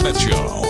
Smith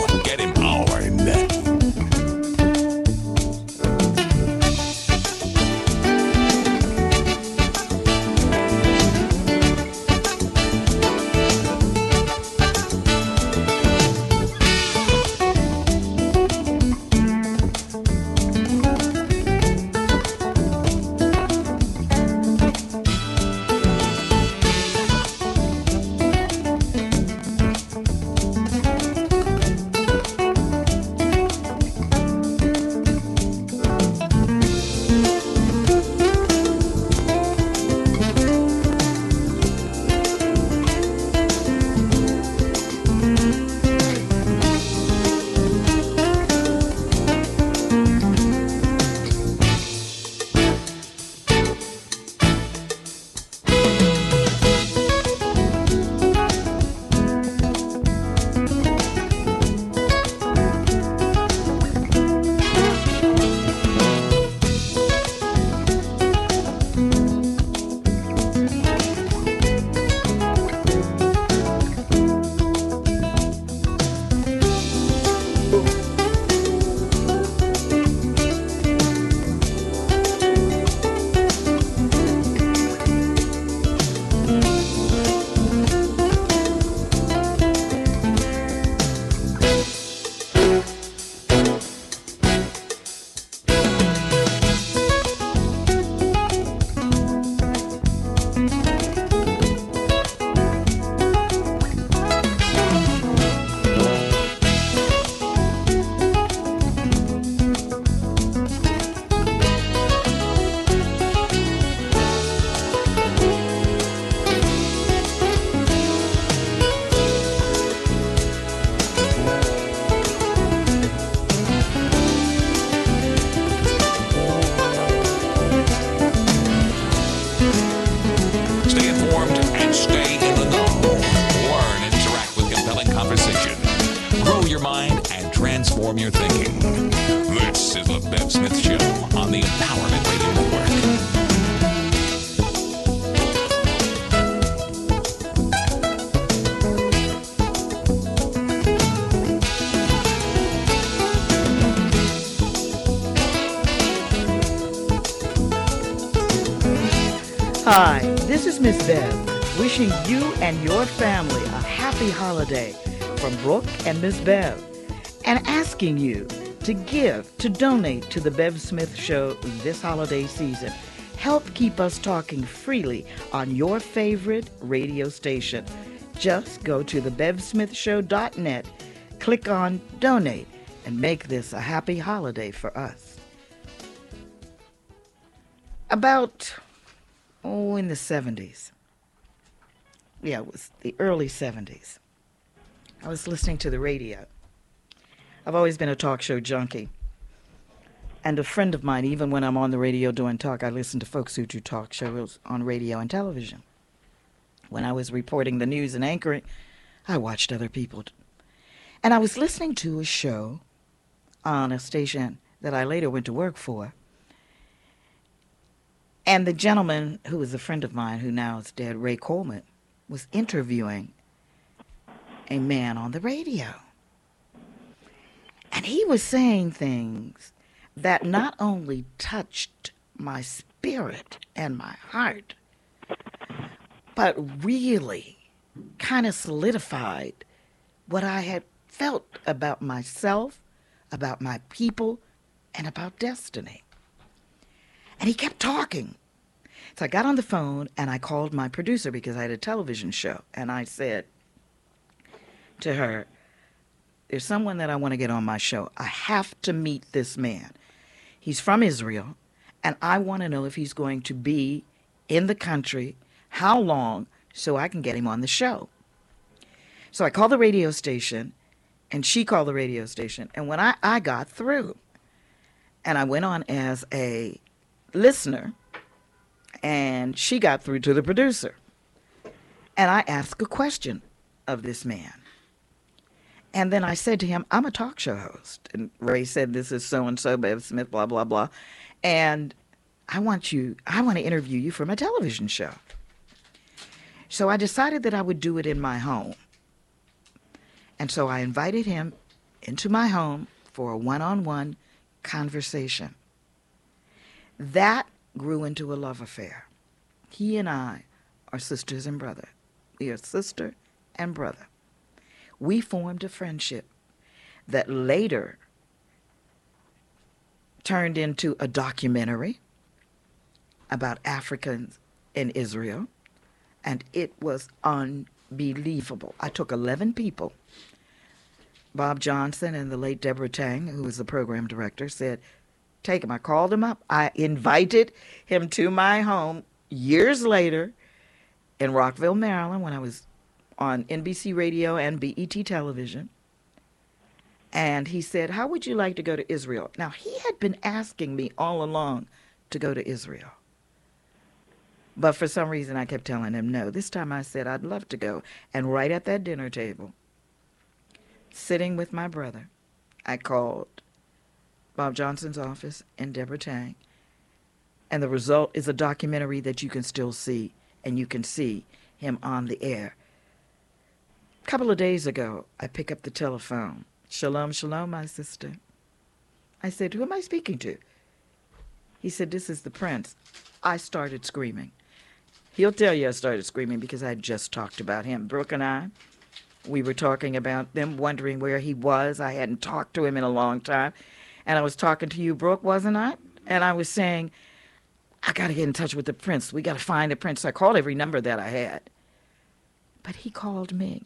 and Miss Bev, and asking you to give, to donate to the Bev Smith Show this holiday season. Help keep us talking freely on your favorite radio station. Just go to thebevsmithshow.net, click on donate, and make this a happy holiday for us. About oh, in the 70s. Yeah, it was the early 70s. I was listening to the radio. I've always been a talk show junkie. And a friend of mine, even when I'm on the radio doing talk, I listen to folks who do talk shows on radio and television. When I was reporting the news and anchoring, I watched other people. And I was listening to a show on a station that I later went to work for. And the gentleman who was a friend of mine, who now is dead, Ray Coleman, was interviewing a man on the radio. And he was saying things that not only touched my spirit and my heart, but really kind of solidified what I had felt about myself, about my people, and about destiny. And he kept talking. So I got on the phone and I called my producer because I had a television show. And I said to her, There's someone that I want to get on my show. I have to meet this man. He's from Israel, and I want to know if he's going to be in the country, how long, so I can get him on the show. So I called the radio station, and she called the radio station. And when I, I got through, and I went on as a listener, and she got through to the producer. And I asked a question of this man. And then I said to him, I'm a talk show host. And Ray said, This is so and so, Bev Smith, blah, blah, blah. And I want you, I want to interview you for my television show. So I decided that I would do it in my home. And so I invited him into my home for a one on one conversation. That grew into a love affair. He and I are sisters and brother. We are sister and brother. We formed a friendship that later turned into a documentary about Africans in Israel, and it was unbelievable. I took 11 people. Bob Johnson and the late Deborah Tang, who was the program director, said, Take him. I called him up. I invited him to my home years later in Rockville, Maryland, when I was on NBC Radio and BET television. And he said, How would you like to go to Israel? Now, he had been asking me all along to go to Israel. But for some reason, I kept telling him no. This time I said, I'd love to go. And right at that dinner table, sitting with my brother, I called Bob Johnson's office and Deborah Tang. And the result is a documentary that you can still see, and you can see him on the air. A couple of days ago, I pick up the telephone. Shalom, shalom, my sister. I said, Who am I speaking to? He said, This is the prince. I started screaming. He'll tell you I started screaming because I just talked about him. Brooke and I, we were talking about them, wondering where he was. I hadn't talked to him in a long time. And I was talking to you, Brooke, wasn't I? And I was saying, I got to get in touch with the prince. We got to find the prince. I called every number that I had. But he called me.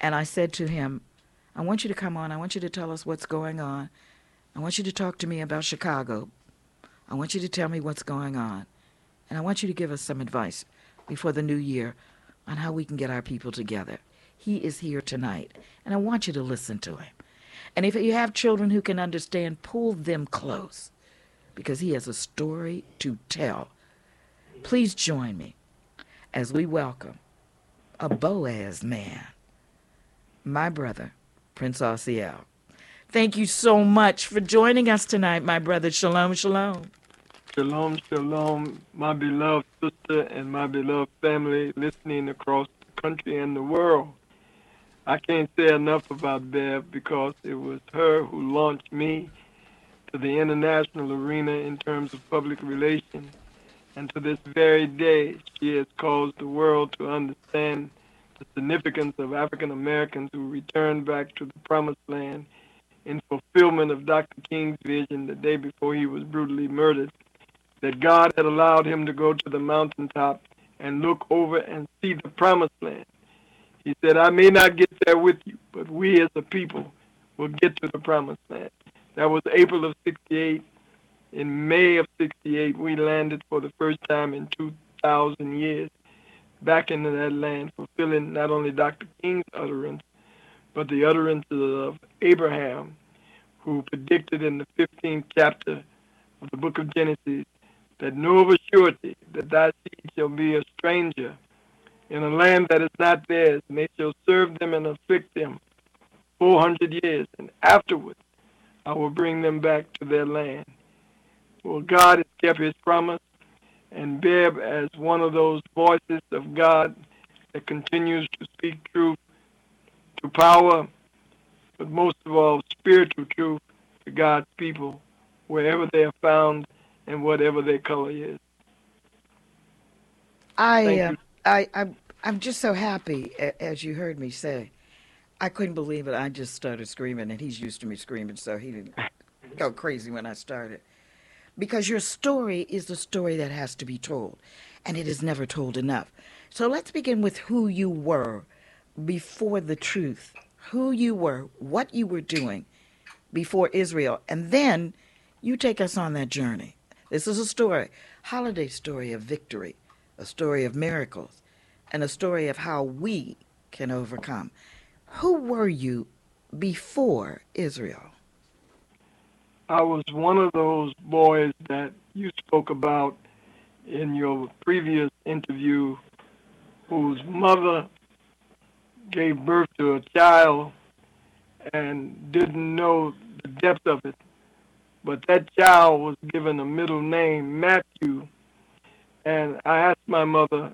And I said to him, I want you to come on. I want you to tell us what's going on. I want you to talk to me about Chicago. I want you to tell me what's going on. And I want you to give us some advice before the new year on how we can get our people together. He is here tonight, and I want you to listen to him. And if you have children who can understand, pull them close because he has a story to tell. Please join me as we welcome a Boaz man, my brother, Prince Asiel. Thank you so much for joining us tonight, my brother. Shalom, shalom. Shalom, shalom, my beloved sister and my beloved family listening across the country and the world. I can't say enough about Bev because it was her who launched me to the international arena in terms of public relations. And to this very day, she has caused the world to understand the significance of African Americans who returned back to the promised land in fulfillment of Dr. King's vision the day before he was brutally murdered that God had allowed him to go to the mountaintop and look over and see the promised land. He said, I may not get there with you, but we as a people will get to the promised land. That was April of 68. In May of 68, we landed for the first time in 2,000 years back into that land, fulfilling not only Dr. King's utterance, but the utterances of Abraham, who predicted in the 15th chapter of the book of Genesis that know of a surety that thy seed shall be a stranger in a land that is not theirs, and they shall serve them and afflict them four hundred years, and afterwards I will bring them back to their land. Well, God has kept his promise, and Bev as one of those voices of God that continues to speak truth to power, but most of all, spiritual truth to God's people, wherever they are found and whatever their color is. I, uh, I, I, I'm just so happy, as you heard me say. I couldn't believe it. I just started screaming, and he's used to me screaming, so he didn't go crazy when I started. Because your story is the story that has to be told, and it is never told enough. So let's begin with who you were before the truth, who you were, what you were doing before Israel, and then you take us on that journey. This is a story, holiday story of victory, a story of miracles, and a story of how we can overcome. Who were you before Israel? I was one of those boys that you spoke about in your previous interview whose mother gave birth to a child and didn't know the depth of it but that child was given a middle name, Matthew. And I asked my mother,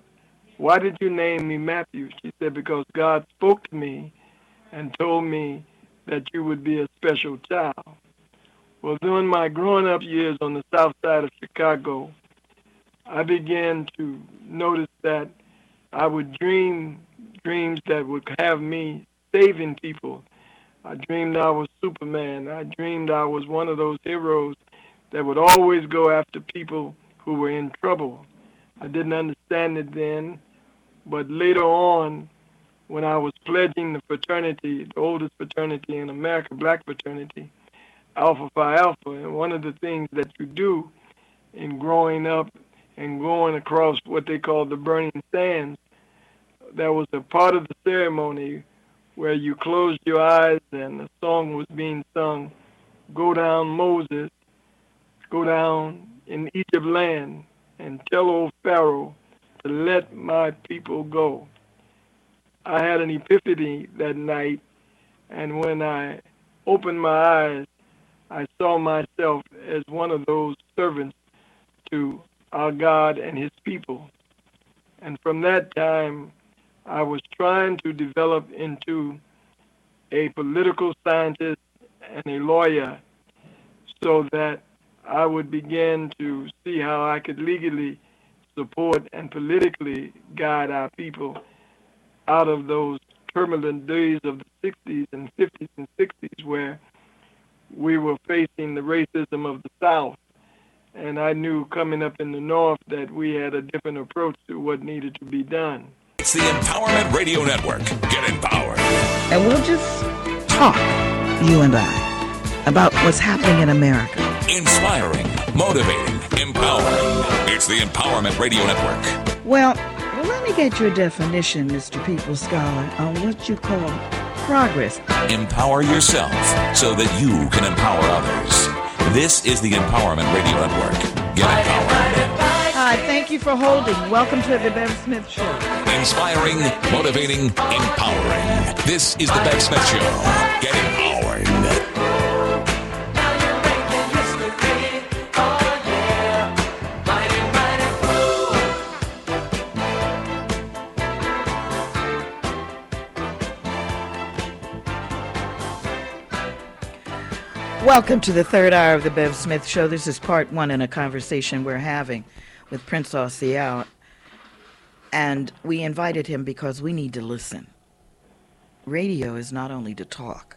Why did you name me Matthew? She said, Because God spoke to me and told me that you would be a special child. Well, during my growing up years on the south side of Chicago, I began to notice that I would dream dreams that would have me saving people. I dreamed I was Superman. I dreamed I was one of those heroes that would always go after people who were in trouble. I didn't understand it then, but later on, when I was pledging the fraternity, the oldest fraternity in America, black fraternity, Alpha Phi Alpha, and one of the things that you do in growing up and going across what they call the burning sands, there was a part of the ceremony where you closed your eyes and a song was being sung, Go down Moses, go down in Egypt land and tell old Pharaoh to let my people go. I had an epiphany that night, and when I opened my eyes, I saw myself as one of those servants to our God and His people. And from that time, I was trying to develop into a political scientist and a lawyer so that I would begin to see how I could legally support and politically guide our people out of those turbulent days of the 60s and 50s and 60s where we were facing the racism of the South. And I knew coming up in the North that we had a different approach to what needed to be done. It's the Empowerment Radio Network. Get empowered. And we'll just talk, you and I, about what's happening in America. Inspiring, motivating, empowering. It's the Empowerment Radio Network. Well, let me get your definition, Mr. People Scholar, on what you call progress. Empower yourself so that you can empower others. This is the Empowerment Radio Network. Get empowered. Hi, thank you for holding. Welcome to the Bev Smith Show. Inspiring, motivating, empowering. This is the Bev Smith Show. Get empowered. Welcome to the third hour of the Bev Smith Show. This is part one in a conversation we're having with Prince Asiel. And we invited him because we need to listen. Radio is not only to talk,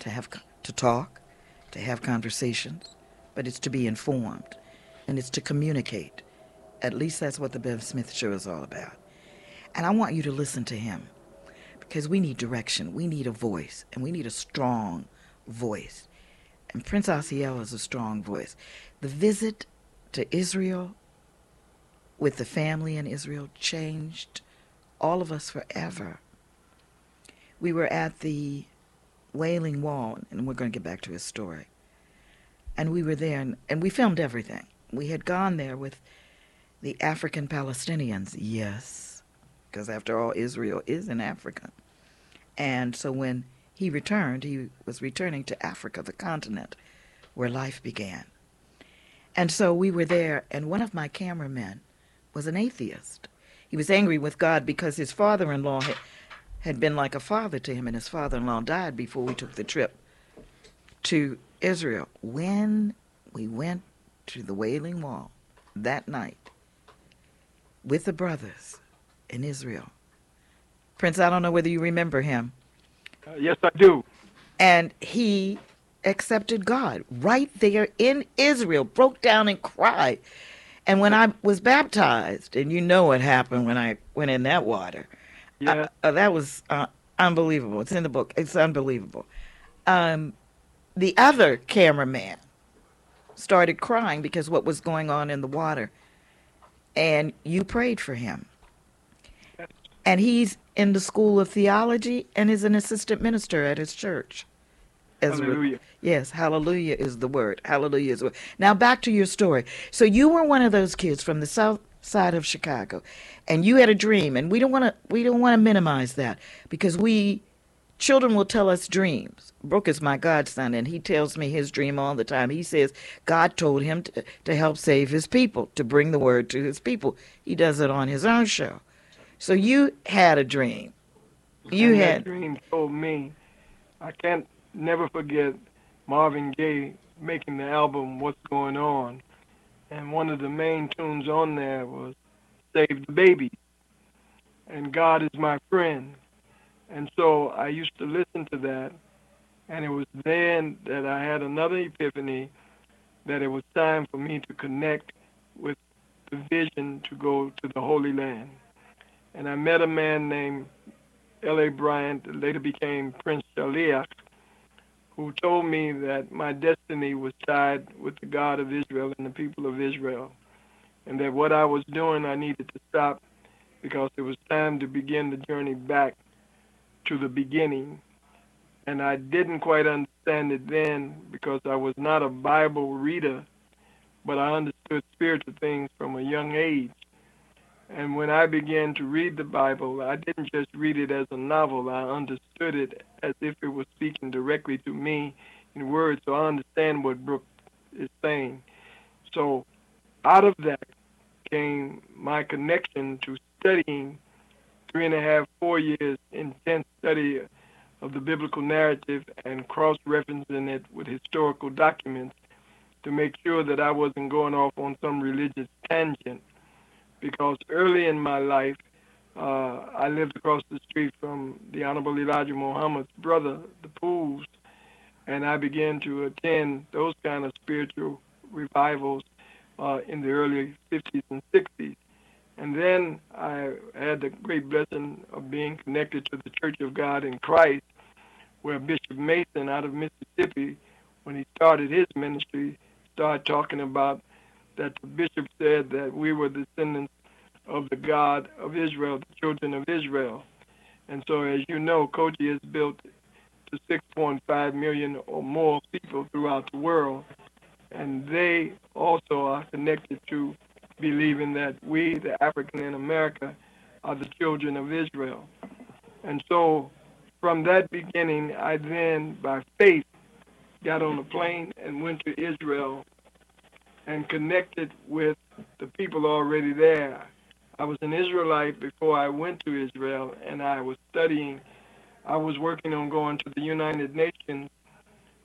to have to talk, to have conversations, but it's to be informed and it's to communicate. At least that's what the Bev Smith Show is all about. And I want you to listen to him because we need direction, we need a voice, and we need a strong voice. And Prince Asiel is a strong voice. The visit to Israel with the family in Israel changed all of us forever. We were at the Wailing Wall, and we're going to get back to his story. And we were there, and, and we filmed everything. We had gone there with the African Palestinians, yes, because after all, Israel is in Africa. And so when he returned, he was returning to Africa, the continent where life began. And so we were there, and one of my cameramen was an atheist. He was angry with God because his father in law had, had been like a father to him, and his father in law died before we took the trip to Israel. When we went to the Wailing Wall that night with the brothers in Israel, Prince, I don't know whether you remember him. Uh, yes, I do. And he accepted God right there in Israel, broke down and cried. And when I was baptized, and you know what happened when I went in that water, Yeah. uh, uh, that was uh, unbelievable. It's in the book. It's unbelievable. Um, the other cameraman started crying because what was going on in the water, and you prayed for him. And he's in the school of theology and is an assistant minister at his church. Hallelujah. yes, hallelujah is the word. Hallelujah is the word. Now back to your story. So you were one of those kids from the south side of Chicago, and you had a dream, and we don't want to we don't want to minimize that because we children will tell us dreams. Brooke is my godson, and he tells me his dream all the time. He says God told him to, to help save his people, to bring the word to his people. He does it on his own show. So you had a dream. You and had that dream told me I can't never forget Marvin Gaye making the album What's Going On. And one of the main tunes on there was Save the Baby and God is my friend. And so I used to listen to that and it was then that I had another epiphany that it was time for me to connect with the vision to go to the Holy Land. And I met a man named L.A. Bryant, later became Prince Shaliach, who told me that my destiny was tied with the God of Israel and the people of Israel, and that what I was doing I needed to stop because it was time to begin the journey back to the beginning and I didn't quite understand it then because I was not a Bible reader, but I understood spiritual things from a young age. And when I began to read the Bible, I didn't just read it as a novel, I understood it as if it was speaking directly to me in words, so I understand what Brooke is saying. So out of that came my connection to studying three and a half, four years intense study of the biblical narrative and cross-referencing it with historical documents to make sure that I wasn't going off on some religious tangent. Because early in my life, uh, I lived across the street from the Honorable Elijah Muhammad's brother, the Pools, and I began to attend those kind of spiritual revivals uh, in the early 50s and 60s. And then I had the great blessing of being connected to the Church of God in Christ, where Bishop Mason out of Mississippi, when he started his ministry, started talking about that the bishop said that we were descendants of the God of Israel, the children of Israel. And so, as you know, COGIC has built to 6.5 million or more people throughout the world, and they also are connected to believing that we, the African in America, are the children of Israel. And so from that beginning, I then, by faith, got on a plane and went to Israel and connected with the people already there. I was an Israelite before I went to Israel, and I was studying. I was working on going to the United Nations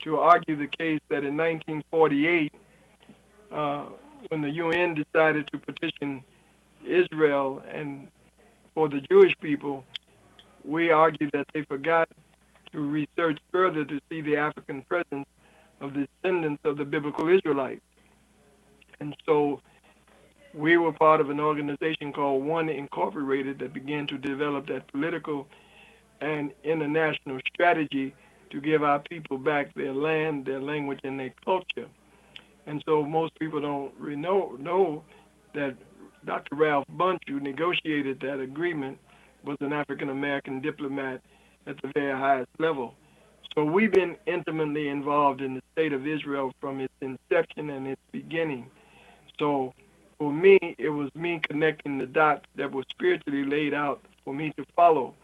to argue the case that in 1948, uh, when the UN decided to petition Israel and for the Jewish people, we argued that they forgot to research further to see the African presence of descendants of the biblical Israelites. And so we were part of an organization called One Incorporated that began to develop that political and international strategy to give our people back their land, their language, and their culture. And so most people don't really know, know that Dr. Ralph Bunche, who negotiated that agreement, was an African American diplomat at the very highest level. So we've been intimately involved in the state of Israel from its inception and its beginning. So for me, it was me connecting the dots that were spiritually laid out for me to follow.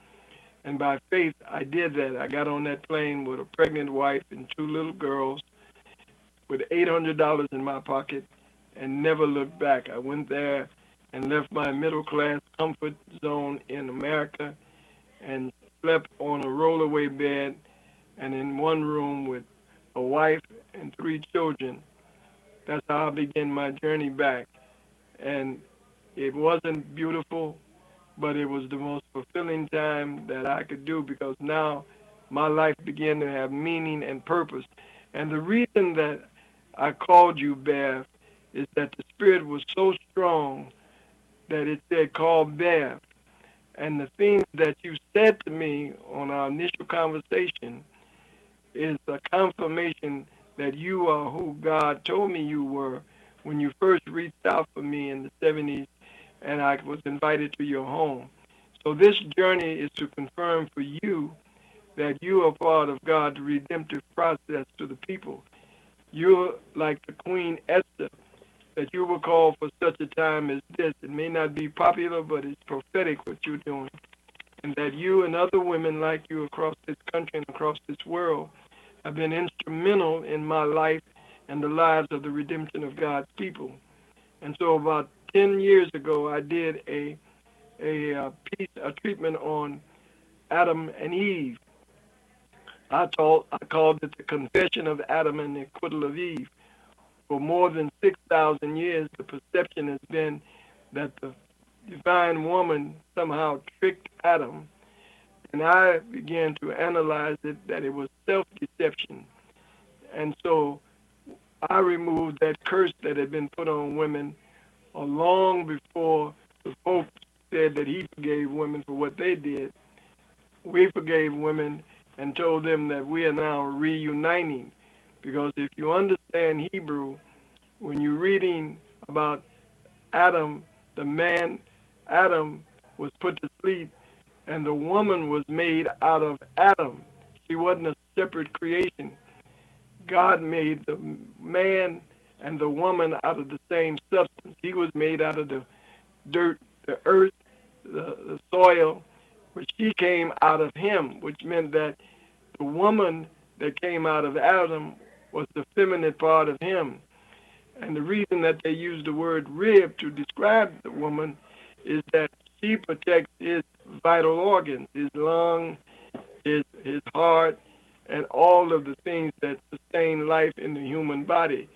And by faith, I did that. I got on that plane with a pregnant wife and two little girls with $800 in my pocket and never looked back. I went there and left my middle class comfort zone in America and slept on a rollaway bed and in one room with a wife and three children. That's how I began my journey back. And it wasn't beautiful, but it was the most fulfilling time that I could do because now my life began to have meaning and purpose. And the reason that I called you, Bev, is that the Spirit was so strong that it said call Bev. And the things that you said to me on our initial conversation is a confirmation that you are who God told me you were when you first reached out for me in the 70s and I was invited to your home. So this journey is to confirm for you that you are part of God's redemptive process to the people. You're like the Queen Esther that you were called for such a time as this. It may not be popular, but it's prophetic what you're doing. And that you and other women like you across this country and across this world have been instrumental in my life and the lives of the redemption of God's people. And so about 10 years ago, I did a, a, a uh, piece, a treatment on Adam and Eve. I told I called it the confession of Adam and the acquittal of Eve. For more than six thousand years, the perception has been that the divine woman somehow tricked Adam, and I began to analyze it that it was self-deception, and so I removed that curse that had been put on women long before the Pope said that he forgave women for what they did. We forgave women and told them that we are now reuniting. Because if you understand Hebrew, when you're reading about Adam, the man Adam was put to sleep, and the woman was made out of Adam. She wasn't a separate creation. God made the man and the woman out of the same substance. He was made out of the dirt, the earth, the, the soil, but she came out of him, which meant that the woman that came out of Adam was the feminine part of him. And the reason that they use the word rib to describe the woman is that she protects his vital organs, his lung, his his heart, and all of the things that sustain life in the human body.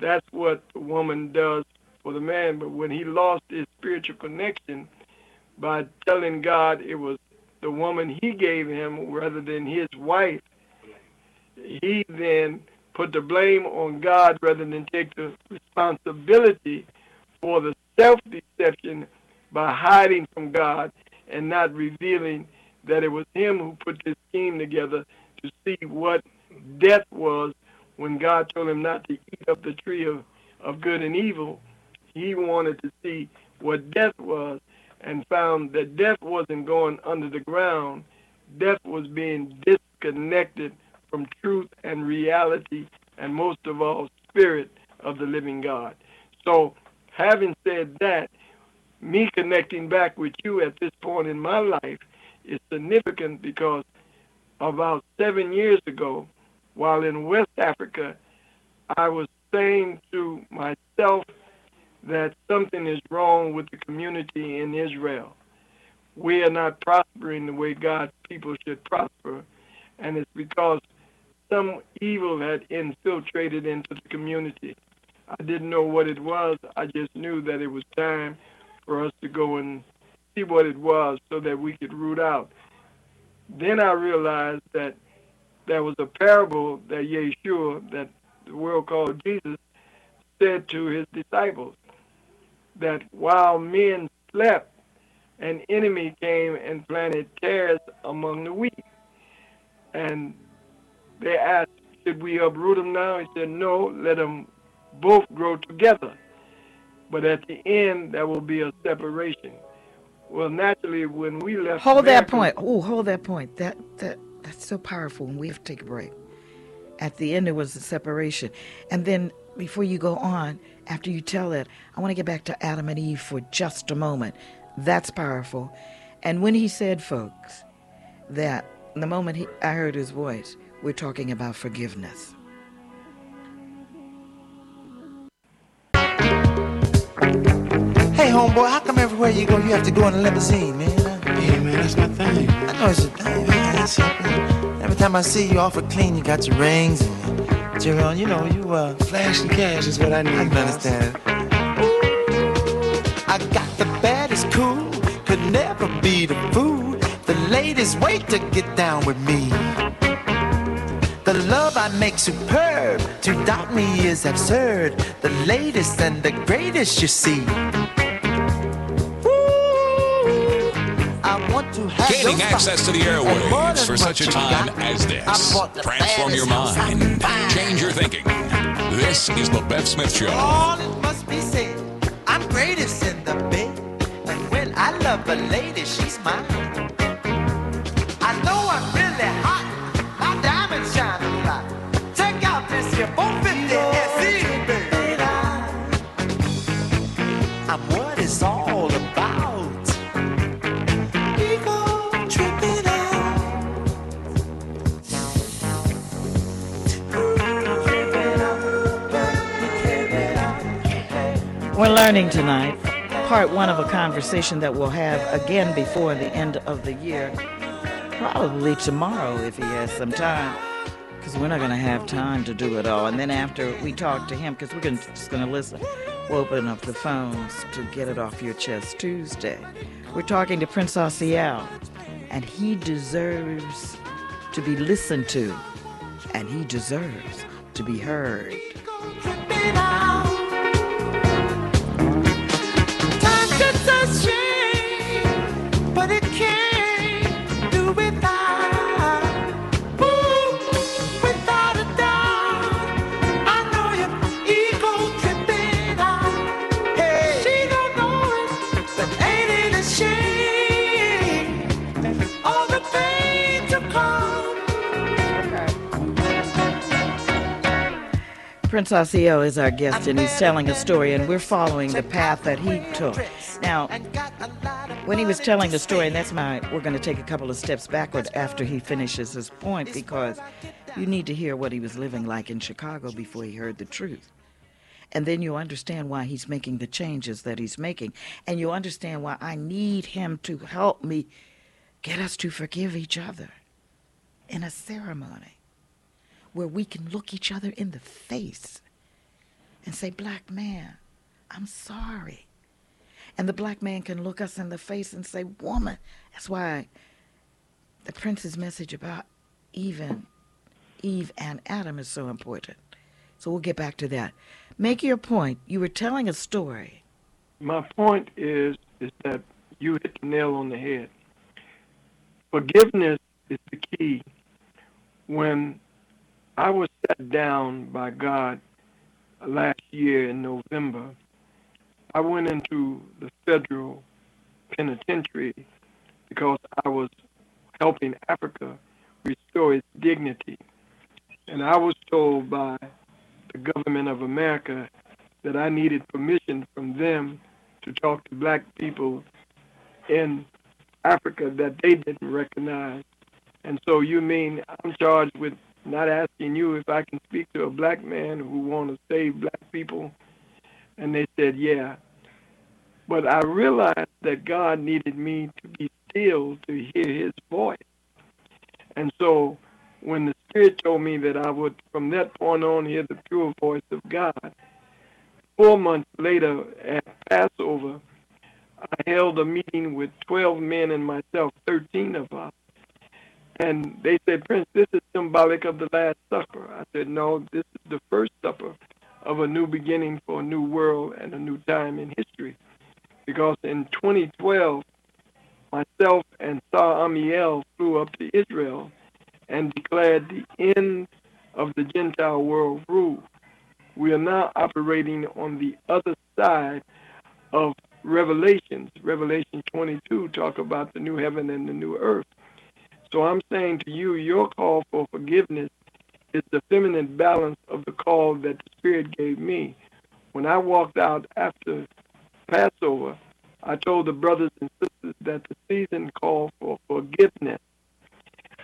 That's what the woman does for the man. But when he lost his spiritual connection by telling God it was the woman he gave him rather than his wife, he then put the blame on God rather than take the responsibility for the self deception by hiding from God and not revealing that it was him who put this scheme together to see what death was when God told him not to eat of the tree of, of good and evil. He wanted to see what death was and found that death wasn't going under the ground. Death was being disconnected from truth and reality, and most of all, spirit of the living God. So, having said that, me connecting back with you at this point in my life is significant because about seven years ago, while in West Africa, I was saying to myself that something is wrong with the community in Israel. We are not prospering the way God's people should prosper, and it's because some evil had infiltrated into the community. I didn't know what it was. I just knew that it was time for us to go and see what it was so that we could root out. Then I realized that there was a parable that Yeshua, that the world called Jesus, said to his disciples that while men slept, an enemy came and planted tares among the wheat. And they asked, Should we uproot them now? He said, No, let them both grow together. But at the end, there will be a separation. Well, naturally, when we left. Hold America, that point. Oh, hold that point. That that that's so powerful. And we have to take a break. At the end, there was a separation, and then before you go on, after you tell it, I want to get back to Adam and Eve for just a moment. That's powerful. And when he said, folks, that the moment he, I heard his voice, we're talking about forgiveness. Hey, homeboy, how come everywhere you go, you have to go in a limousine, man? Yeah, man, that's my thing. I know it's your thing, man. It's something. Every time I see you awful clean, you got your rings and your, you know, you, uh, Flashing cash is what I need. I can understand. I got the baddest cool, could never be the fool. The ladies wait to get down with me. The love I make superb, to doubt me is absurd. The latest and the greatest you see. Ooh, I want to have Gaining access to the airwaves for such a time got. as this. Transform your baddest house I mind. Change your thinking. This is the Bev Smith Show. All it must be said, I'm greatest in the bed. And when I love a lady, she's mine. We're learning tonight, part one of a conversation that we'll have again before the end of the year. Probably tomorrow if he has some time. Because we're not going to have time to do it all. And then after we talk to him, because we're gonna, just going to listen, we'll open up the phones to get it off your chest Tuesday. We're talking to Prince Asiel, and he deserves to be listened to, and he deserves to be heard. But it can't Prince Asiel is our guest, and he's telling a story, and we're following the path that he took. Now, when he was telling the story, and that's my, we're going to take a couple of steps backward after he finishes his point because you need to hear what he was living like in Chicago before he heard the truth. And then you'll understand why he's making the changes that he's making. And you'll understand why I need him to help me get us to forgive each other in a ceremony where we can look each other in the face and say, Black man, I'm sorry. And the black man can look us in the face and say, Woman. That's why the prince's message about even Eve and Adam is so important. So we'll get back to that. Make your point. You were telling a story. My point is is that you hit the nail on the head. Forgiveness is the key. When I was set down by God last year in November, I went into the federal penitentiary because I was helping Africa restore its dignity. And I was told by the government of America that I needed permission from them to talk to black people in Africa that they didn't recognize. And so you mean I'm charged with not asking you if I can speak to a black man who want to save black people? And they said, yeah. But I realized that God needed me to be still to hear his voice. And so when the Spirit told me that I would, from that point on, hear the pure voice of God, four months later at Passover, I held a meeting with 12 men and myself, 13 of us. And they said, Prince, this is symbolic of the Last Supper. I said, no, this is the first supper of a new beginning for a new world and a new time in history. Because in 2012, myself and Sar Amiel flew up to Israel and declared the end of the Gentile world rule. We are now operating on the other side of Revelations. Revelation 22 talk about the new heaven and the new earth. So I'm saying to you, your call for forgiveness is the feminine balance of the call that the Spirit gave me. When I walked out after Passover, I told the brothers and sisters that the season called for forgiveness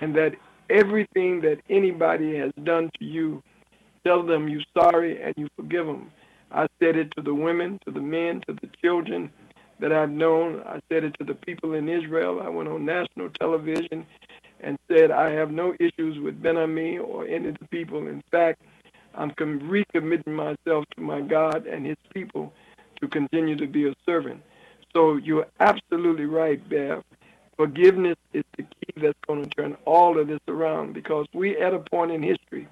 and that everything that anybody has done to you, tell them you're sorry and you forgive them. I said it to the women, to the men, to the children that I've known. I said it to the people in Israel. I went on national television and said I have no issues with Ben Ammi or any of the people. In fact, I'm com- recommitting myself to my God and His people to continue to be a servant. So you're absolutely right, Bev. Forgiveness is the key that's going to turn all of this around because we're at a point in history.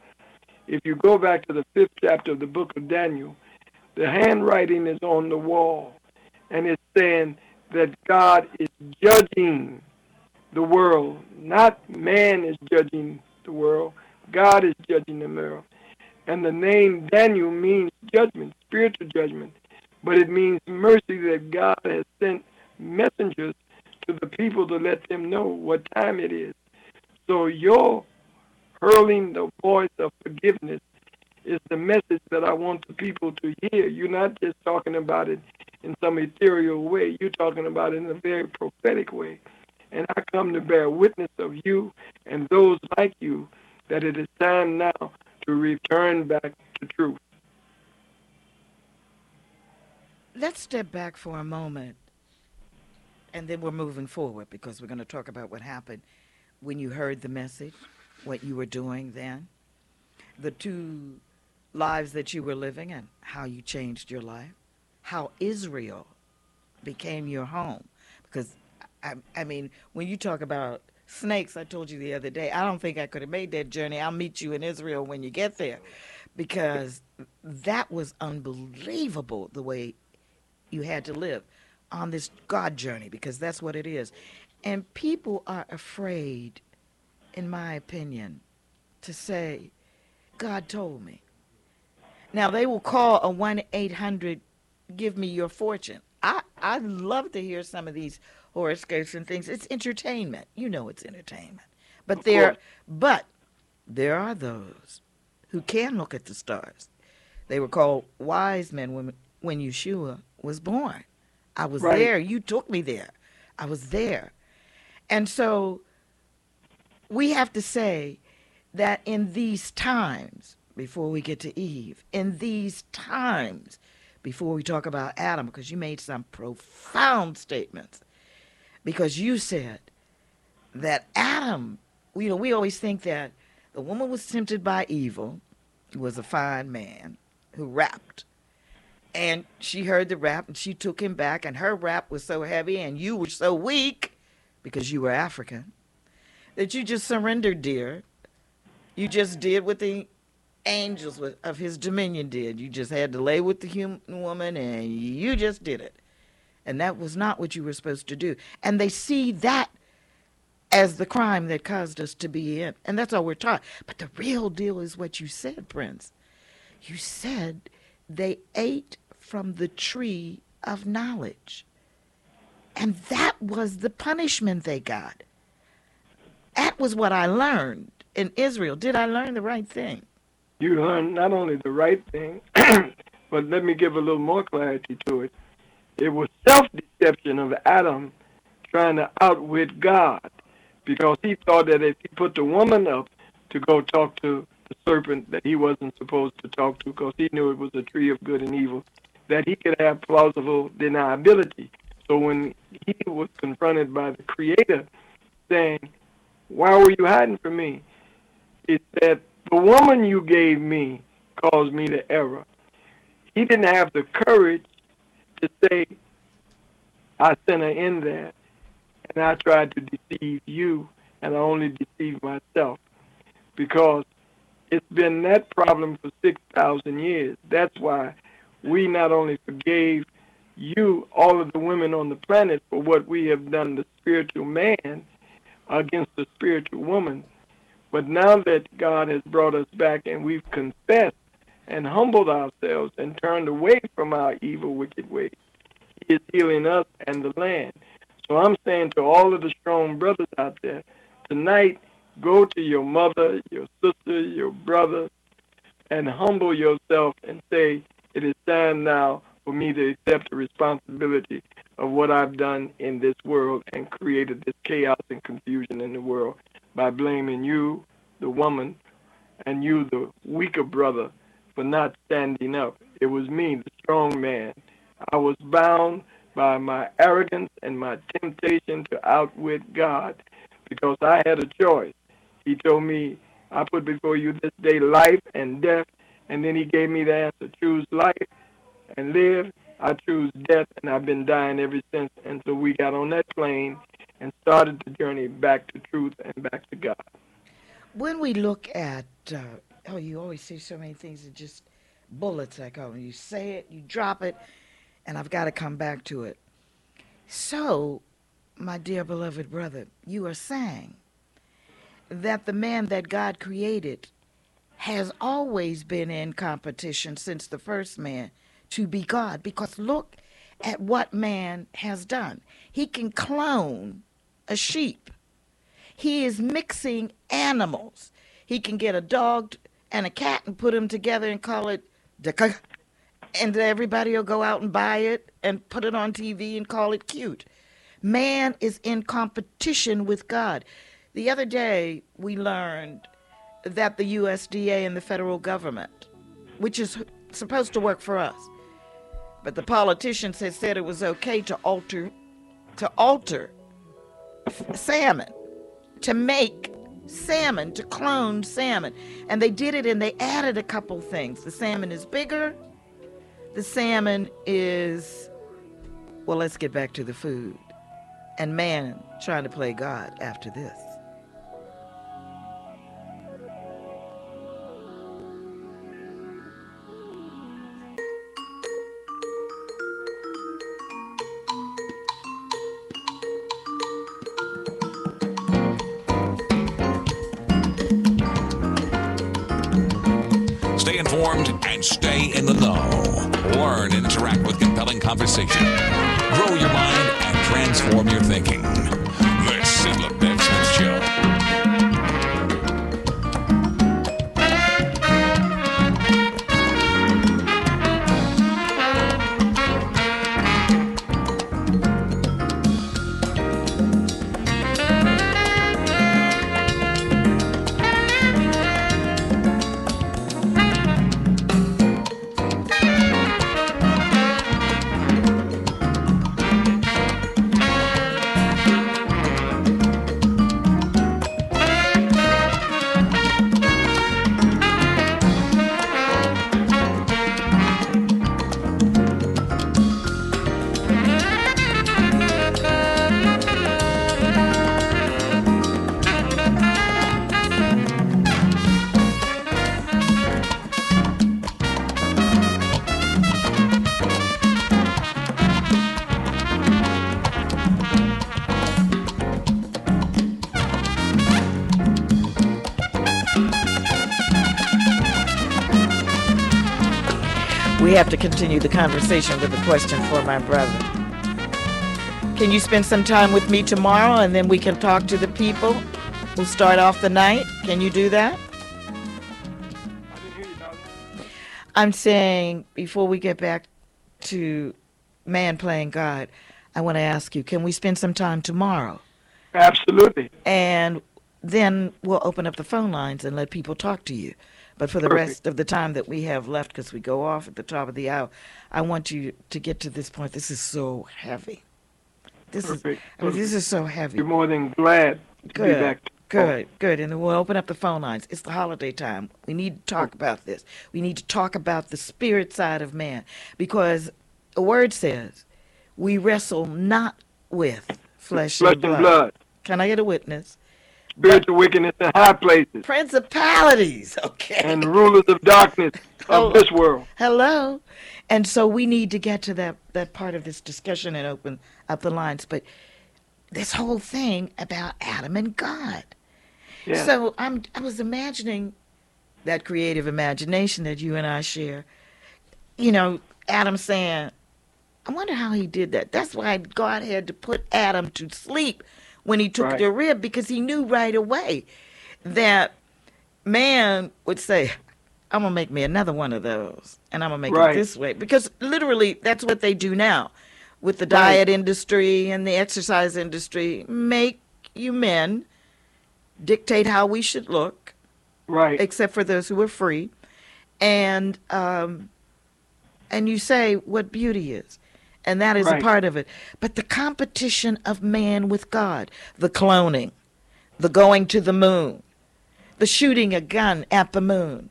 If you go back to the fifth chapter of the book of Daniel, the handwriting is on the wall, and it's saying that God is judging the world. Not man is judging the world, God is judging the world. And the name Daniel means judgment, spiritual judgment, but it means mercy that God has sent messengers to the people to let them know what time it is. So your hurling the voice of forgiveness is the message that I want the people to hear. You're not just talking about it in some ethereal way. You're talking about it in a very prophetic way. And I come to bear witness of you and those like you that it is time now to return back to truth. Let's step back for a moment, and then we're moving forward because we're going to talk about what happened when you heard the message, what you were doing then, the two lives that you were living and how you changed your life, how Israel became your home. Because, I, I mean, when you talk about snakes, I told you the other day, I don't think I could have made that journey. I'll meet you in Israel when you get there. Because that was unbelievable the way you had to live on this God journey, because that's what it is. And people are afraid, in my opinion, to say, God told me. Now, they will call a 1 800 Give Me Your Fortune. I, I love to hear some of these horoscopes and things. It's entertainment. You know it's entertainment. But Of there course. but there are those who can look at the stars. They were called wise men when when Yeshua was born. I was Right. there. You took me there. I was there. And so we have to say that in these times, before we get to Eve, in these times, before we talk about Adam, because you made some profound statements, because you said that Adam, you know, we always think that the woman was tempted by evil, who was a fine man, who rapped. And she heard the rap and she took him back, and her rap was so heavy, and you were so weak because you were African that you just surrendered, dear. You just did what the angels of his dominion did. You just had to lay with the human woman, and you just did it. And that was not what you were supposed to do. And they see that as the crime that caused us to be in. And that's all we're taught. But the real deal is what you said, Prince. You said they ate from the tree of knowledge. And that was the punishment they got. That was what I learned in Israel. Did I learn the right thing? You learned not only the right thing, but let me give a little more clarity to it. It was self deception of Adam trying to outwit God because he thought that if he put the woman up to go talk to the serpent that he wasn't supposed to talk to because he knew it was a tree of good and evil, that he could have plausible deniability. So when he was confronted by the Creator saying, Why were you hiding from me? It said, The woman you gave me caused me to error. He didn't have the courage to say, I sent her in there and I tried to deceive you and I only deceived myself because it's been that problem for 6,000 years. That's why we not only forgave you, all of the women on the planet, for what we have done to spiritual man against the spiritual woman, but now that God has brought us back and we've confessed and humbled ourselves and turned away from our evil, wicked ways, He is healing us and the land. So I'm saying to all of the strong brothers out there, tonight, go to your mother, your sister, your brother, and humble yourself and say, it is time now for me to accept the responsibility of what I've done in this world and created this chaos and confusion in the world by blaming you, the woman, and you, the weaker brother, for not standing up. It was me, the strong man. I was bound by my arrogance and my temptation to outwit God because I had a choice. He told me, I put before you this day life and death, and then he gave me the answer choose life and live. I choose death, and I've been dying ever since. And so we got on that plane and started the journey back to truth and back to God. When we look at, uh, oh, you always say so many things that just bullets I call them. You say it, you drop it, and I've got to come back to it. So, my dear beloved brother, you are saying that the man that God created has always been in competition since the first man to be God. Because look at what man has done. He can clone a sheep. He is mixing animals. He can get a dog and a cat and put them together and call it and everybody will go out and buy it and put it on TV and call it cute. Man is in competition with God. The other day we learned that the USDA and the federal government, which is supposed to work for us, but the politicians had said it was okay to alter to alter salmon to make salmon, to clone salmon. And they did it and they added a couple things. The salmon is bigger. The salmon is, well, let's get back to the food. And man trying to play God after this. Conversation. Grow your mind and transform your thinking. Continue the conversation with a question for my brother. Can you spend some time with me tomorrow and then we can talk to the people who start off the night? Can you do that? I didn't hear you, darling. I'm saying before we get back to man playing God, I want to ask you, can we spend some time tomorrow? Absolutely. And then we'll open up the phone lines and let people talk to you. But for the Perfect. rest of the time that we have left, because we go off at the top of the hour, I want you to get to this point. This is so heavy. This Perfect. is I mean, this is so heavy. You're more than glad to be Good, back. to- good, good. And then we'll open up the phone lines. It's the holiday time. We need to Oh. talk about this. We need to talk about the spirit side of man because the word says we wrestle not with flesh, Flesh and and blood. blood. Can I get a witness? Spiritual wickedness in high places. Principalities, okay. And rulers of darkness Oh. of this world. Hello. And so we need to get to that, that part of this discussion and open up the lines. But this whole thing about Adam and God. Yeah. So I'm I was imagining that creative imagination that you and I share. You know, Adam saying, I wonder how he did that. That's why God had to put Adam to sleep when he took Right. the rib because he knew right away that man would say, I'm gonna make me another one of those and I'm gonna make Right. it this way. Because literally that's what they do now with the Right. diet industry and the exercise industry. Make you men dictate how we should look, right. except for those who are free, and um, and you say what beauty is, and that is Right. a part of it. But the competition of man with God, the cloning, the going to the moon, the shooting a gun at the moon,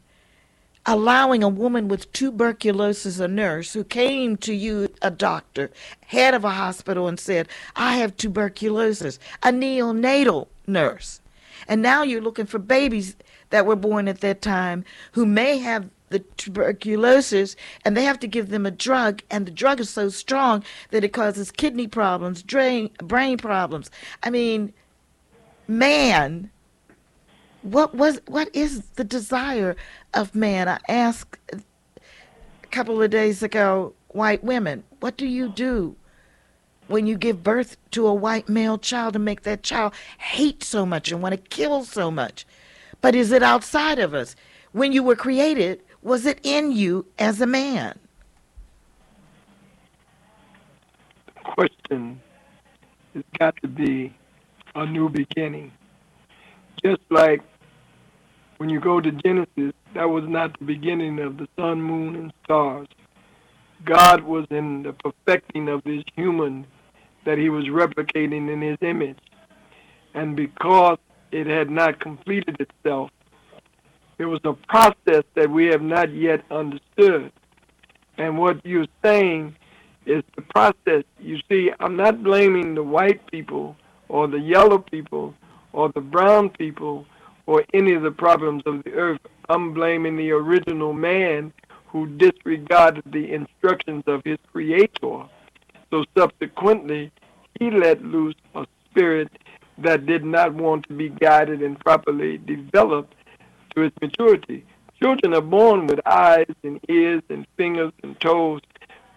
allowing a woman with tuberculosis, a nurse who came to you, a doctor, head of a hospital, and said, I have tuberculosis, a neonatal nurse. And now you're looking for babies that were born at that time who may have the tuberculosis and they have to give them a drug and the drug is so strong that it causes kidney problems drain, brain problems. I mean man what was what is the desire of man? I asked a couple of days ago white women what do you do when you give birth to a white male child and make that child hate so much and want to kill so much? But is it outside of us? When you were created was it in you as a man The question has got to be a new beginning. Just like when you go to Genesis, that was not the beginning of the sun, moon, and stars. God was in the perfecting of this human that he was replicating in his image. And because it had not completed itself. It was a process that we have not yet understood. And what you're saying is the process. You see, I'm not blaming the white people or the yellow people or the brown people or any of the problems of the earth. I'm blaming the original man who disregarded the instructions of his creator. So subsequently, he let loose a spirit that did not want to be guided and properly developed to its maturity. Children are born with eyes and ears and fingers and toes,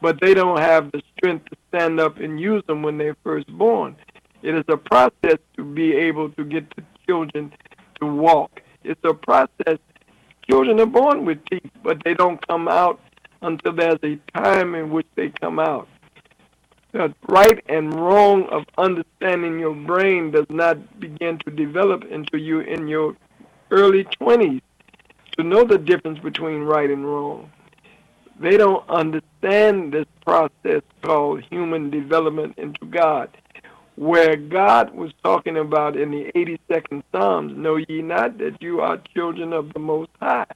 but they don't have the strength to stand up and use them when they're first born. It is a process to be able to get the children to walk. It's a process. Children are born with teeth, but they don't come out until there's a time in which they come out. The right and wrong of understanding your brain does not begin to develop until you in your early 20s to know the difference between right and wrong. They don't understand this process called human development into God where God was talking about in the 82nd Psalms, Know ye not that you are children of the Most High?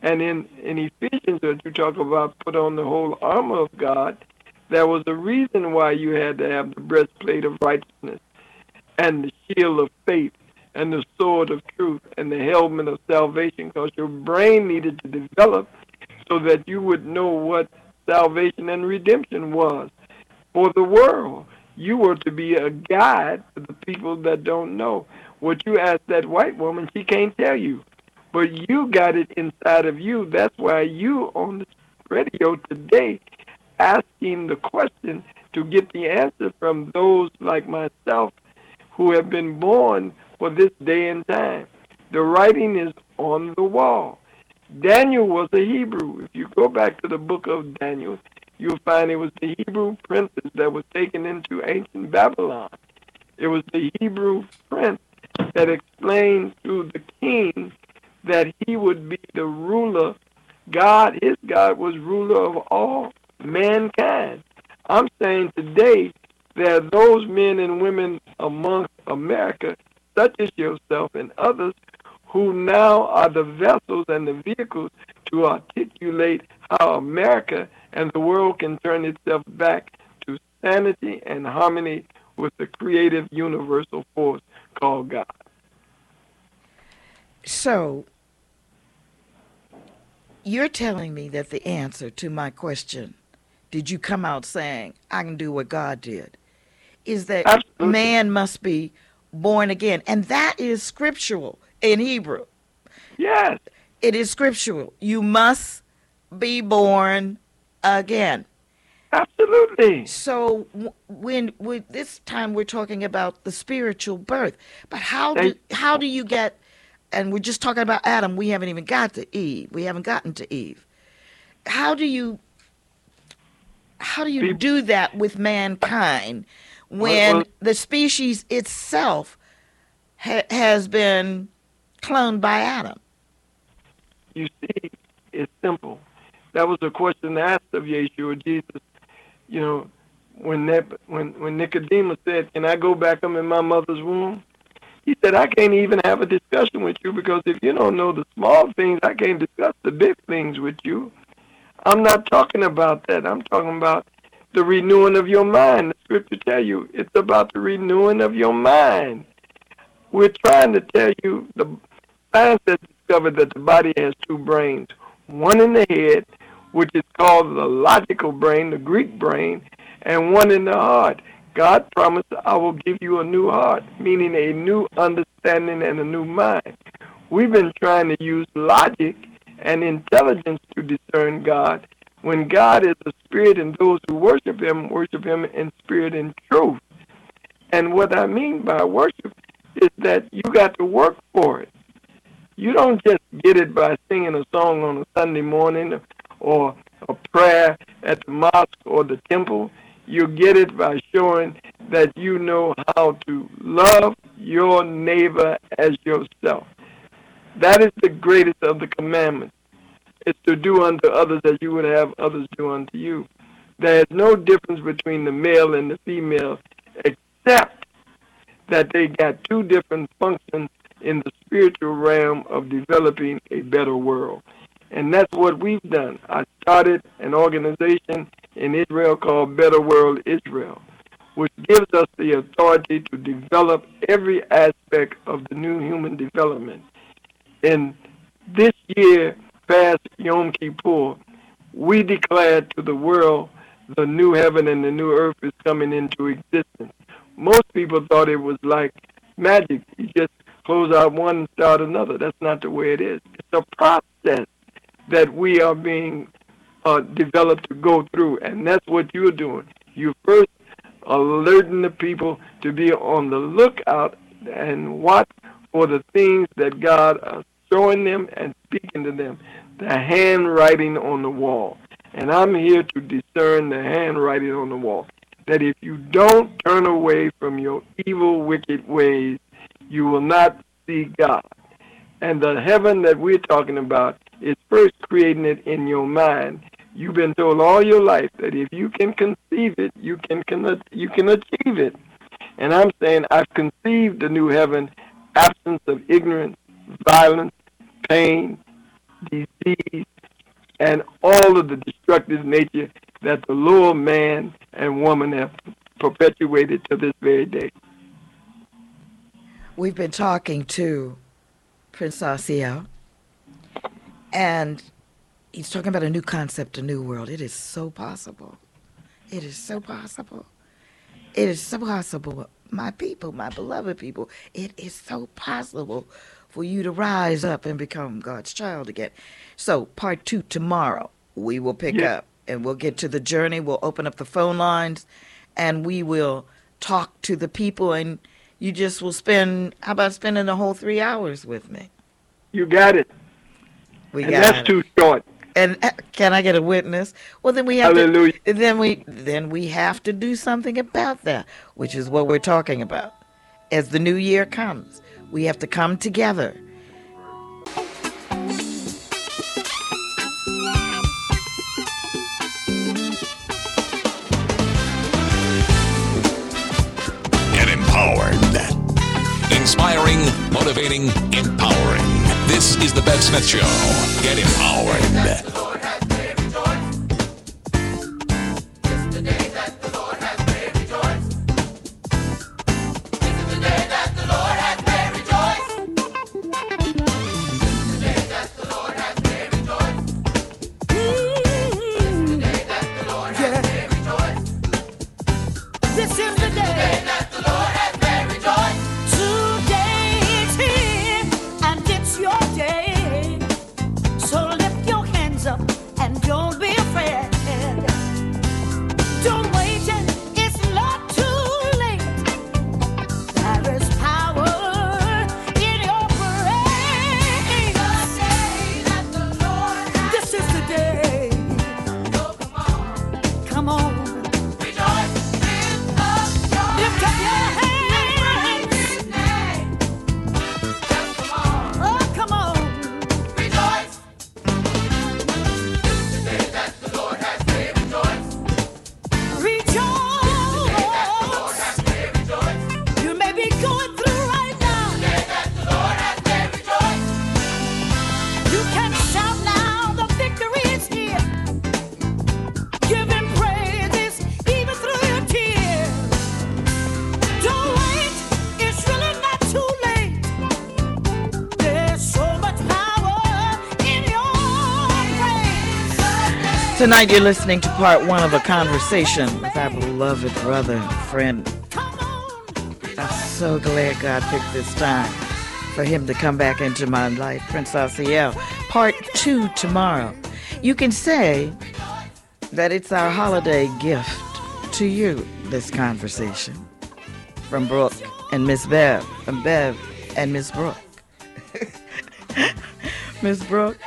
And in, in Ephesians, that you talk about put on the whole armor of God, there was a reason why you had to have the breastplate of righteousness and the shield of faith and the sword of truth and the helmet of salvation because your brain needed to develop so that you would know what salvation and redemption was for the world you were to be a guide to the people that don't know. What you asked that white woman, she can't tell you. But you got it inside of you. That's why you on the radio today asking the question to get the answer from those like myself who have been born for this day and time. The writing is on the wall. Daniel was a Hebrew. If you go back to the book of Daniel, you'll find it was the Hebrew princess that was taken into ancient Babylon. It was the Hebrew prince that explained to the king that he would be the ruler. God, his God, was ruler of all mankind. I'm saying today there are those men and women amongst America, such as yourself and others, who now are the vessels and the vehicles to articulate how America and the world can turn itself back to sanity and harmony with the creative universal force called God. So, you're telling me that the answer to my question, did you come out saying, I can do what God did, is that Absolutely. man must be born again. And that is scriptural in Hebrew. Yes. It is scriptural. You must be born again. Absolutely. So when this time we're talking about the spiritual birth, but how do how do you get? And we're just talking about Adam. We haven't even got to Eve. We haven't gotten to Eve. How do you how do you do that with mankind when the species itself ha- has been cloned by Adam? You see, it's simple. That was a question asked of Yeshua Jesus. You know, when that when when Nicodemus said, "Can I go back up in my mother's womb?" He said, "I can't even have a discussion with you because if you don't know the small things, I can't discuss the big things with you." I'm not talking about that. I'm talking about the renewing of your mind. The scripture tell you it's about the renewing of your mind. We're trying to tell you the science has discovered that the body has two brains, one in the head, which is called the logical brain, the Greek brain, and one in the heart. God promised, I will give you a new heart, meaning a new understanding and a new mind. We've been trying to use logic and intelligence to discern God when God is a spirit and those who worship him worship him in spirit and truth. And what I mean by worship is that you got to work for it. You don't just get it by singing a song on a Sunday morning or a prayer at the mosque or the temple. You get it by showing that you know how to love your neighbor as yourself. That is the greatest of the commandments. It's to do unto others as you would have others do unto you. There is no difference between the male and the female except that they got two different functions in the spiritual realm of developing a better world. And that's what we've done. I started an organization in Israel called Better World Israel, which gives us the authority to develop every aspect of the new human development. And this year, past Yom Kippur, we declared to the world the new heaven and the new earth is coming into existence. Most people thought it was like magic. You just close out one and start another. That's not the way it is. It's a process that we are being uh, developed to go through, and that's what you're doing. You're first alerting the people to be on the lookout and watch for the things that God showing them and speaking to them. The handwriting on the wall. And I'm here to discern the handwriting on the wall. That if you don't turn away from your evil, wicked ways, you will not see God. And the heaven that we're talking about is first creating it in your mind. You've been told all your life that if you can conceive it, you can, can you can achieve it. And I'm saying I've conceived the new heaven, absence of ignorance, violence, pain, disease, and all of the destructive nature that the lower man and woman have perpetuated to this very day. We've been talking to Prince Asiel, and he's talking about a new concept, a new world. It is so possible. It is so possible. It is so possible, my people, my beloved people. It is so possible for you to rise up and become God's child again. So, part two tomorrow, we will pick Yeah. up and we'll get to the journey. We'll open up the phone lines and we will talk to the people. And you just will spend, how about spending the whole three hours with me? You got it. We and got that's it. too short. And uh, can I get a witness? Well, then we have Hallelujah. to. Then we then we have to do something about that, which is what we're talking about. As the new year comes, we have to come together. Get empowered. Inspiring, motivating, empowering. This is the Bev Smith Show. Get empowered. Tonight, you're listening to part one of a conversation with our beloved brother and friend. I'm so glad God picked this time for him to come back into my life, Prince Asiel. Part two tomorrow. You can say that it's our holiday gift to you, this conversation. From Brooke and Miss Bev, from Bev and Miss Brooke. Miss Brooke,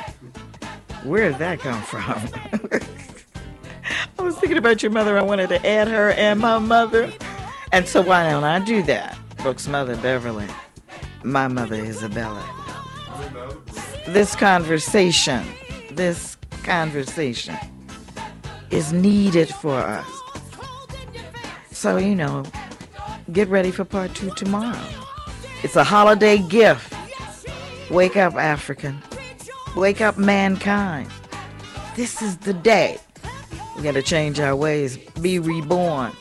where did that come from? Thinking about your mother. I wanted to add her and my mother. And so why don't I do that? Brooke's mother, Beverly. My mother, Isabella. This conversation, this conversation is needed for us. So, you know, get ready for part two tomorrow. It's a holiday gift. Wake up, African. Wake up, mankind. This is the day. We got to change our ways, be reborn.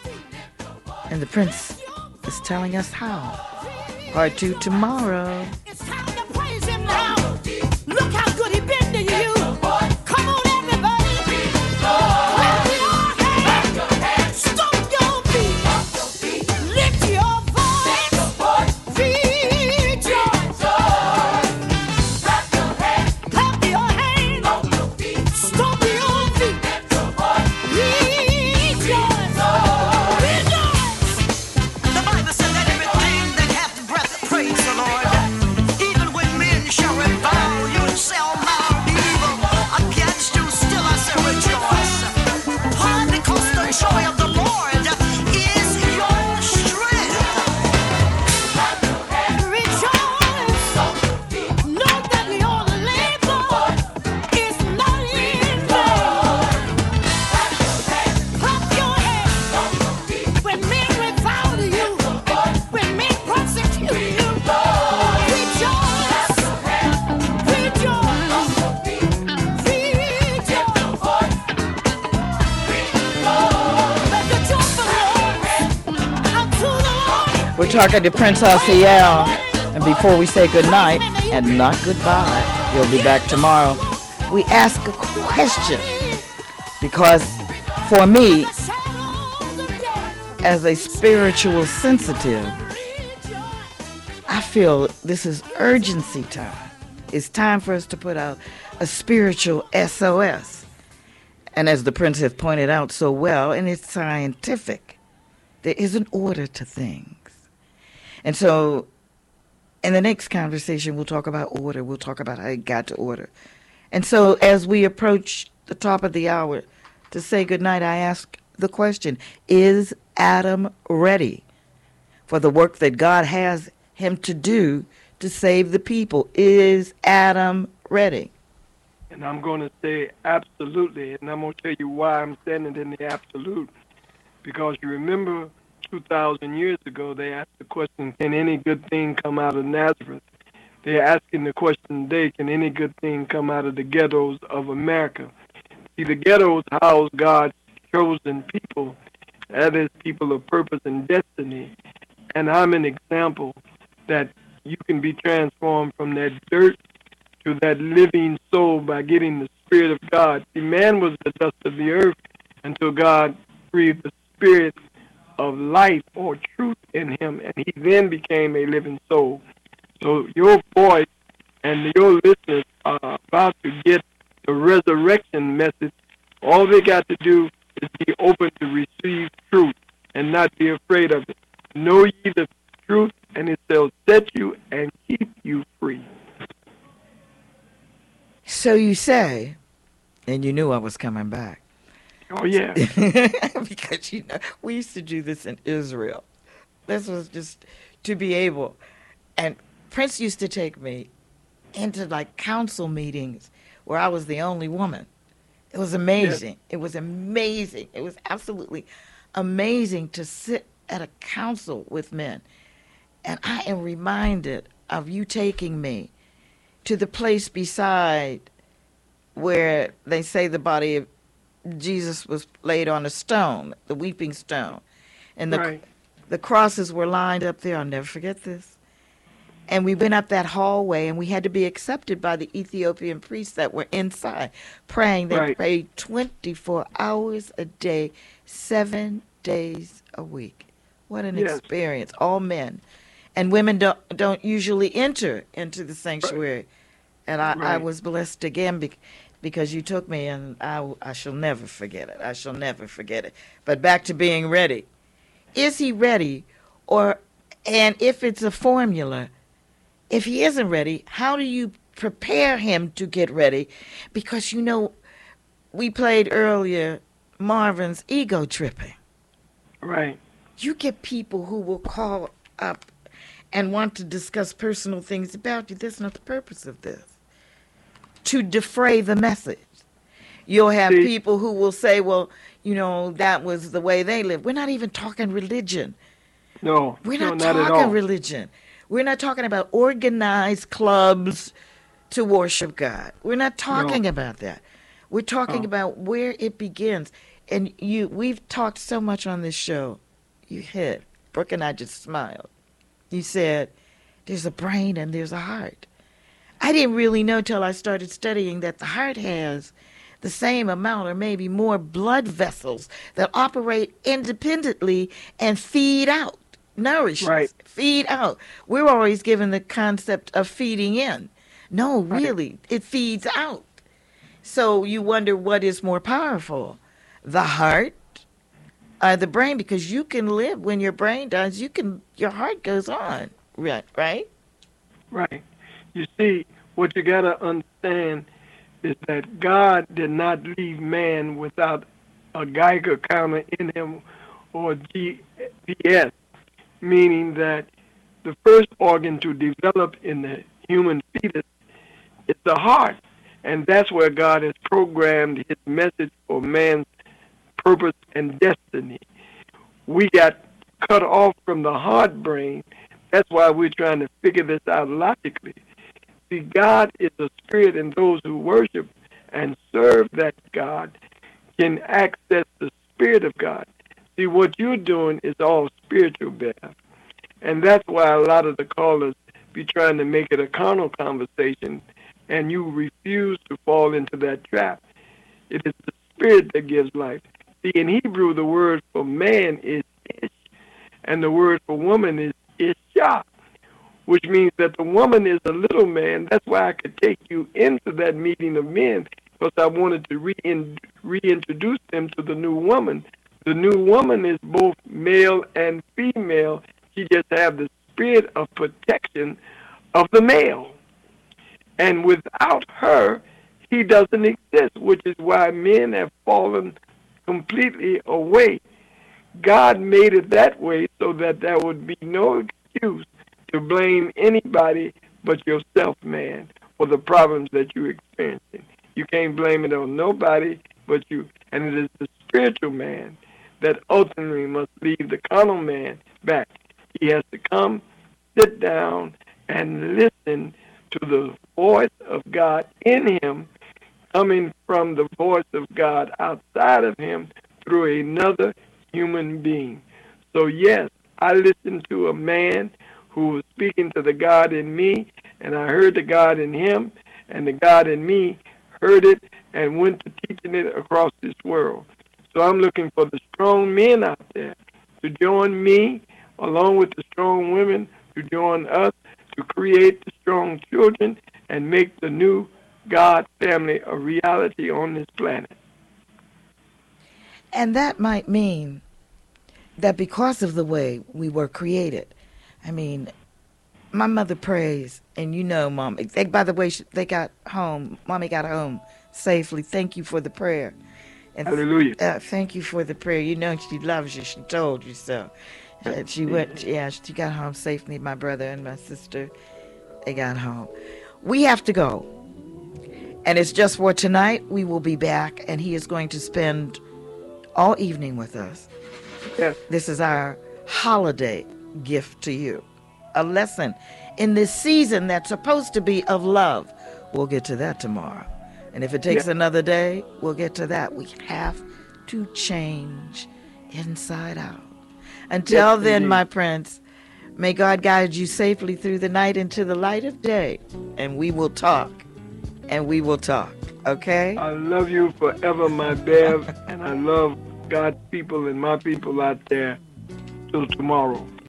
And the prince is telling us how. Part two tomorrow. Lord. We're talking to Prince Asiel. And before we say goodnight and not goodbye, he'll be back tomorrow. We ask a question because for me, as a spiritual sensitive, I feel this is urgency time. It's time for us to put out a spiritual SOS. And as the prince has pointed out so well, and it's scientific, there is an order to things. And so in the next conversation, we'll talk about order. We'll talk about how it got to order. And so as we approach the top of the hour to say goodnight, I ask the question Is Adam ready for the work that God has him to do to save the people? Is Adam ready? And I'm going to say absolutely, and I'm going to tell you why I'm standing in the absolute. Because you remember 2,000 years ago, they asked the question, can any good thing come out of Nazareth? They're asking the question today, can any good thing come out of the ghettos of America? See, the ghettos house God's chosen people, that is, people of purpose and destiny. And I'm an example that you can be transformed from that dirt to that living soul by getting the Spirit of God. See, man was the dust of the earth until God breathed the Spirit of life or truth in him, and he then became a living soul. So your voice and your listeners are about to get the resurrection message. All they got to do is be open to receive truth and not be afraid of it. Know ye the truth, and it shall set you and keep you free. So you say, and you knew I was coming back. Oh, yeah. because you know we used to do this in Israel. This was just to be able, and Prince used to take me into like council meetings where I was the only woman. It was amazing. It was amazing. It was absolutely amazing to sit at a council with men, and I am reminded of you taking me to the place beside where they say the body of Jesus was laid on a stone, the weeping stone. And the Right. the crosses were lined up there. I'll never forget this. And we went up that hallway and we had to be accepted by the Ethiopian priests that were inside praying. They Right. prayed 24 hours a day, seven days a week. What an Yes. experience. All men. And women don't, don't usually enter into the sanctuary. And I, I was blessed again because you took me, and I, I shall never forget it. I shall never forget it. But back to being ready. Is he ready? Or, and if it's a formula, if he isn't ready, how do you prepare him to get ready? Because, you know, we played earlier Marvin's ego tripping. Right. You get people who will call up and want to discuss personal things about you. That's not the purpose of this. To defray the message. You'll have See- people who will say, well, you know, that was the way they lived. We're not even talking religion. No, We're no, not not at talking religion. We're not talking about organized clubs to worship God. We're not talking about that. We're talking No. about where it begins. And you we've talked so much on this show. You hit. Brooke and I just smiled. You said there's a brain and there's a heart. I didn't really know till I started studying that the heart has the same amount or maybe more blood vessels that operate independently and feed out, nourish, Right. feed out. We're always given the concept of feeding in. No, really, it feeds out. So you wonder what is more powerful, the heart or the brain? Because you can live when your brain dies. You can, your heart goes on, right? Right? Right. You see, what you got to understand is that God did not leave man without a Geiger counter in him or GPS, meaning that the first organ to develop in the human fetus is the heart. And that's where God has programmed his message for man's purpose and destiny. We got cut off from the heart brain. That's why we're trying to figure this out logically. See, God is a spirit, and those who worship and serve that God can access the spirit of God. See, what you're doing is all spiritual, Bev. And that's why a lot of the callers be trying to make it a carnal conversation, and you refuse to fall into that trap. It is the spirit that gives life. See, in Hebrew, the word for man is ish, and the word for woman is isha, which means that the woman is a little man. That's why I could take you into that meeting of men, because I wanted to rein reintroduce them to the new woman. The new woman is both male and female. She just have the spirit of protection of the male. And without her, he doesn't exist, which is why men have fallen completely away. God made it that way so that there would be no excuse to blame anybody but yourself, man, for the problems that you're experiencing. You can't blame it on nobody but you. And it is the spiritual man that ultimately must leave the carnal man back. He has to come, sit down, and listen to the voice of God in him, coming from the voice of God outside of him through another human being. So, yes, I listened to a man who was speaking to the God in me, and I heard the God in him, and the God in me heard it and went to teaching it across this world. So I'm looking for the strong men out there to join me, along with the strong women, to join us to create the strong children and make the new God family a reality on this planet. And that might mean that because of the way we were created, I mean, my mother prays, and you know, mom. They, by the way, they got home. Mommy got home safely. Thank you for the prayer. And Hallelujah. Uh, thank you for the prayer. You know she loves you. She told you so. Uh, she went. Yeah, she got home safely. My brother and my sister, they got home. We have to go, and it's just for tonight. We will be back, and he is going to spend all evening with us. Yes. This is our holiday gift to you. A lesson in this season that's supposed to be of love. We'll get to that tomorrow. And if it takes Yeah. another day, we'll get to that. We have to change inside out. Until Yes, then, indeed. my prince, may God guide you safely through the night into the light of day. And we will talk. And we will talk. Okay? I love you forever, my Bev, and I love God's people and my people out there. Till tomorrow.